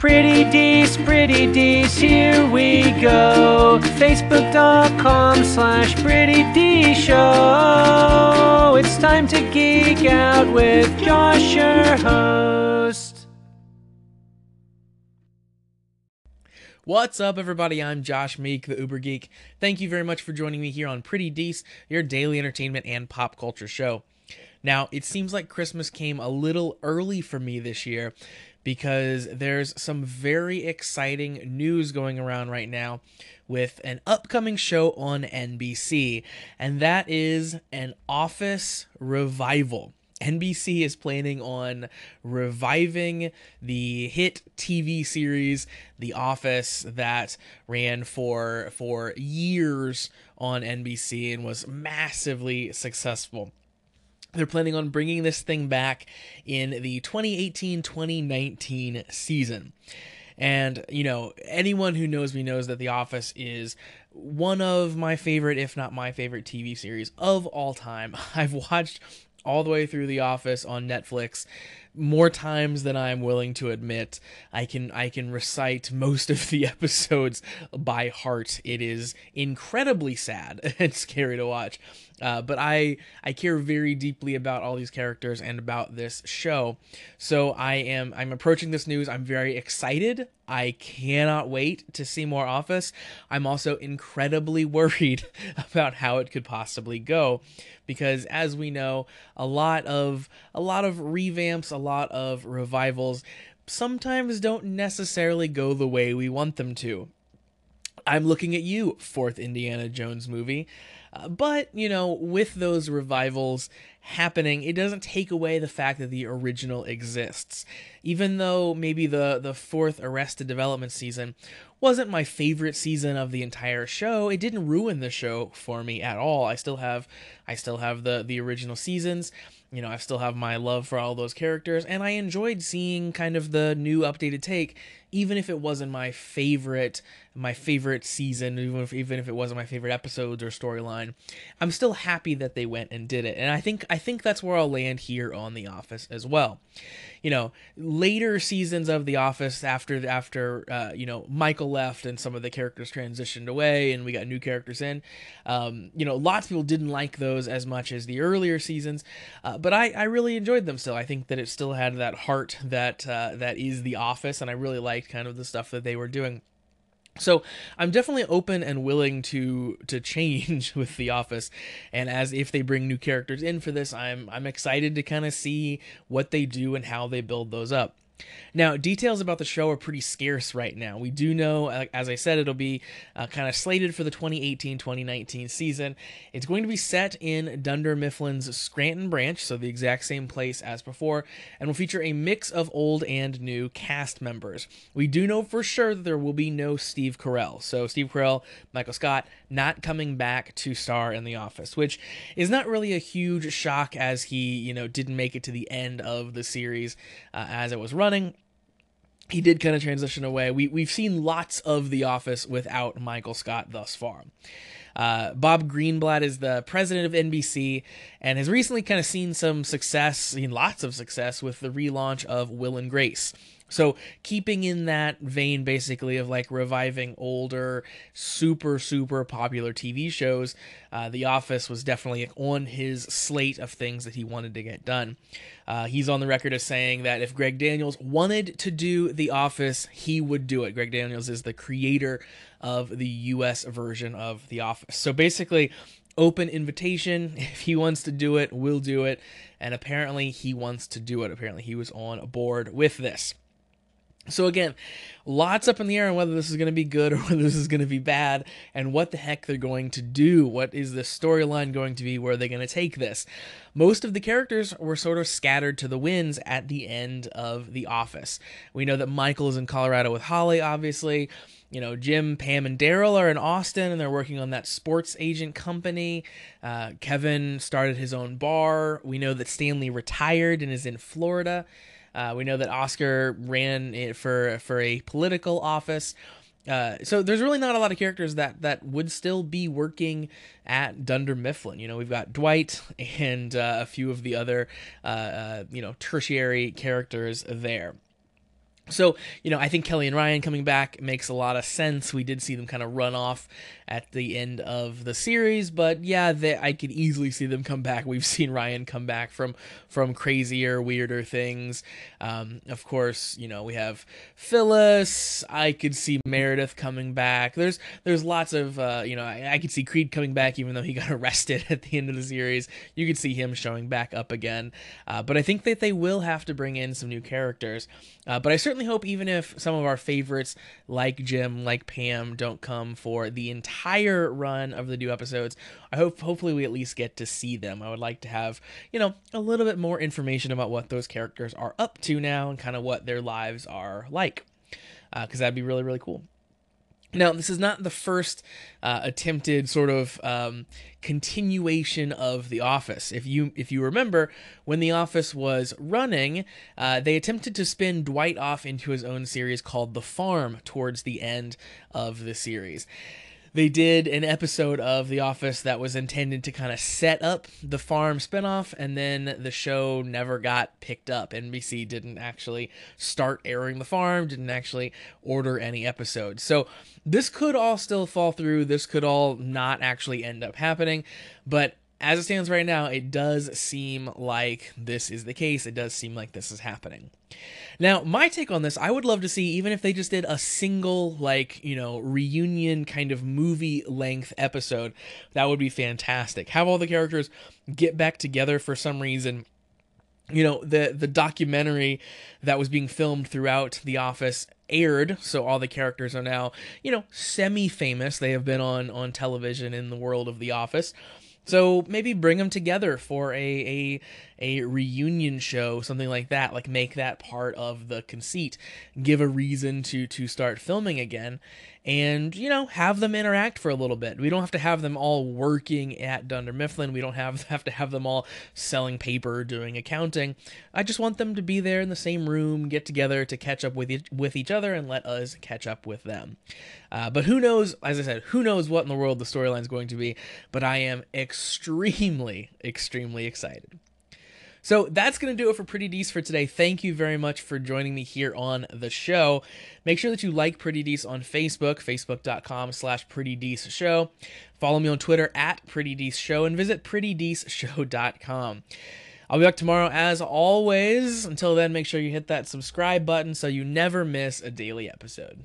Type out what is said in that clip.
Pretty Dees, Pretty Dees, here we go. Facebook.com slash Pretty D Show. It's time to geek out with Josh, your host. What's up, everybody? I'm Josh Meek, the Uber Geek. Thank you very much for joining me here on Pretty Dees, your daily entertainment and pop culture show. Now, it seems like Christmas came a little early for me this year because there's some very exciting news going around right now with an upcoming show on NBC, and that is an Office revival. NBC is planning on reviving the hit TV series The Office that ran for for years on NBC and was massively successful. They're planning on bringing this thing back in the 2018 2019 season. And, you know, anyone who knows me knows that The Office is one of my favorite, if not my favorite, TV series of all time. I've watched all the way through The Office on Netflix more times than I'm willing to admit. I can I can recite most of the episodes by heart. It is incredibly sad and scary to watch. Uh, but I I care very deeply about all these characters and about this show. So I am I'm approaching this news. I'm very excited. I cannot wait to see more Office. I'm also incredibly worried about how it could possibly go because as we know, a lot of a lot of revamps, a lot of revivals sometimes don't necessarily go the way we want them to. I'm looking at you, fourth Indiana Jones movie. Uh, but, you know, with those revivals happening, it doesn't take away the fact that the original exists. Even though maybe the, the fourth Arrested Development season wasn't my favorite season of the entire show, it didn't ruin the show for me at all. I still have I still have the the original seasons you know, I still have my love for all those characters, and I enjoyed seeing kind of the new updated take, even if it wasn't my favorite, my favorite season, even if even if it wasn't my favorite episodes or storyline. I'm still happy that they went and did it, and I think I think that's where I'll land here on The Office as well you know later seasons of The Office after after uh, you know Michael left and some of the characters transitioned away and we got new characters in. Um, you know, lots of people didn't like those as much as the earlier seasons, uh, but I, I really enjoyed them still. I think that it still had that heart that uh, that is The Office, and I really liked kind of the stuff that they were doing. So I'm definitely open and willing to to change with The Office, and as if they bring new characters in for this, I'm I'm excited to kind of see what they do and how they build those up. Now, details about the show are pretty scarce right now. We do know, uh, as I said, it'll be uh, kind of slated for the 2018 2019 season. It's going to be set in Dunder Mifflin's Scranton branch, so the exact same place as before, and will feature a mix of old and new cast members. We do know for sure that there will be no Steve Carell. So, Steve Carell, Michael Scott, not coming back to star in The Office, which is not really a huge shock as he, you know, didn't make it to the end of the series uh, as it was running he did kind of transition away. We we've seen lots of The Office without Michael Scott thus far. Uh, Bob Greenblatt is the president of NBC and has recently kind of seen some success, seen lots of success with the relaunch of Will and Grace. So, keeping in that vein, basically, of like reviving older, super, super popular TV shows, uh, The Office was definitely on his slate of things that he wanted to get done. Uh, he's on the record as saying that if Greg Daniels wanted to do The Office, he would do it. Greg Daniels is the creator of the US version of The Office. So, basically, open invitation. If he wants to do it, we'll do it. And apparently, he wants to do it. Apparently, he was on board with this. So again, lots up in the air on whether this is going to be good or whether this is going to be bad and what the heck they're going to do. What is the storyline going to be? Where are they going to take this? Most of the characters were sort of scattered to the winds at the end of The Office. We know that Michael is in Colorado with Holly, obviously. You know, Jim, Pam, and Darryl are in Austin and they're working on that sports agent company. Uh, Kevin started his own bar. We know that Stanley retired and is in Florida. Uh, we know that Oscar ran for for a political office. Uh, so there's really not a lot of characters that that would still be working at Dunder Mifflin. You know, we've got Dwight and uh, a few of the other uh, uh, you know tertiary characters there. So, you know, I think Kelly and Ryan coming back makes a lot of sense. We did see them kind of run off at the end of the series, but yeah, they, I could easily see them come back. We've seen Ryan come back from from crazier, weirder things. Um, of course, you know, we have Phyllis. I could see Meredith coming back. There's there's lots of uh, you know, I, I could see Creed coming back even though he got arrested at the end of the series. You could see him showing back up again. Uh, but I think that they will have to bring in some new characters. Uh, but I certainly hope, even if some of our favorites like Jim, like Pam, don't come for the entire run of the new episodes, I hope hopefully we at least get to see them. I would like to have you know a little bit more information about what those characters are up to now and kind of what their lives are like, because uh, that'd be really really cool. Now, this is not the first uh, attempted sort of um, continuation of The Office. If you if you remember, when The Office was running, uh, they attempted to spin Dwight off into his own series called The Farm towards the end of the series they did an episode of The Office that was intended to kind of set up the farm spinoff, and then the show never got picked up. NBC didn't actually start airing The Farm, didn't actually order any episodes. So this could all still fall through. This could all not actually end up happening, but as it stands right now, it does seem like this is the case. It does seem like this is happening. Now, my take on this, I would love to see, even if they just did a single, like, you know, reunion kind of movie length episode, that would be fantastic. Have all the characters get back together for some reason you know the the documentary that was being filmed throughout the office aired so all the characters are now you know semi famous they have been on on television in the world of the office so maybe bring them together for a, a a reunion show, something like that. Like make that part of the conceit. Give a reason to to start filming again, and you know have them interact for a little bit. We don't have to have them all working at Dunder Mifflin. We don't have have to have them all selling paper, doing accounting. I just want them to be there in the same room, get together to catch up with each, with each other, and let us catch up with them. Uh, but who knows? As I said, who knows what in the world the storyline is going to be? But I am extremely, extremely excited. So that's going to do it for Pretty Dees for today. Thank you very much for joining me here on the show. Make sure that you like Pretty Dees on Facebook, facebook.com slash Pretty Dees Show. Follow me on Twitter at Pretty Dees Show and visit prettydeesshow.com. I'll be back tomorrow as always. Until then, make sure you hit that subscribe button so you never miss a daily episode.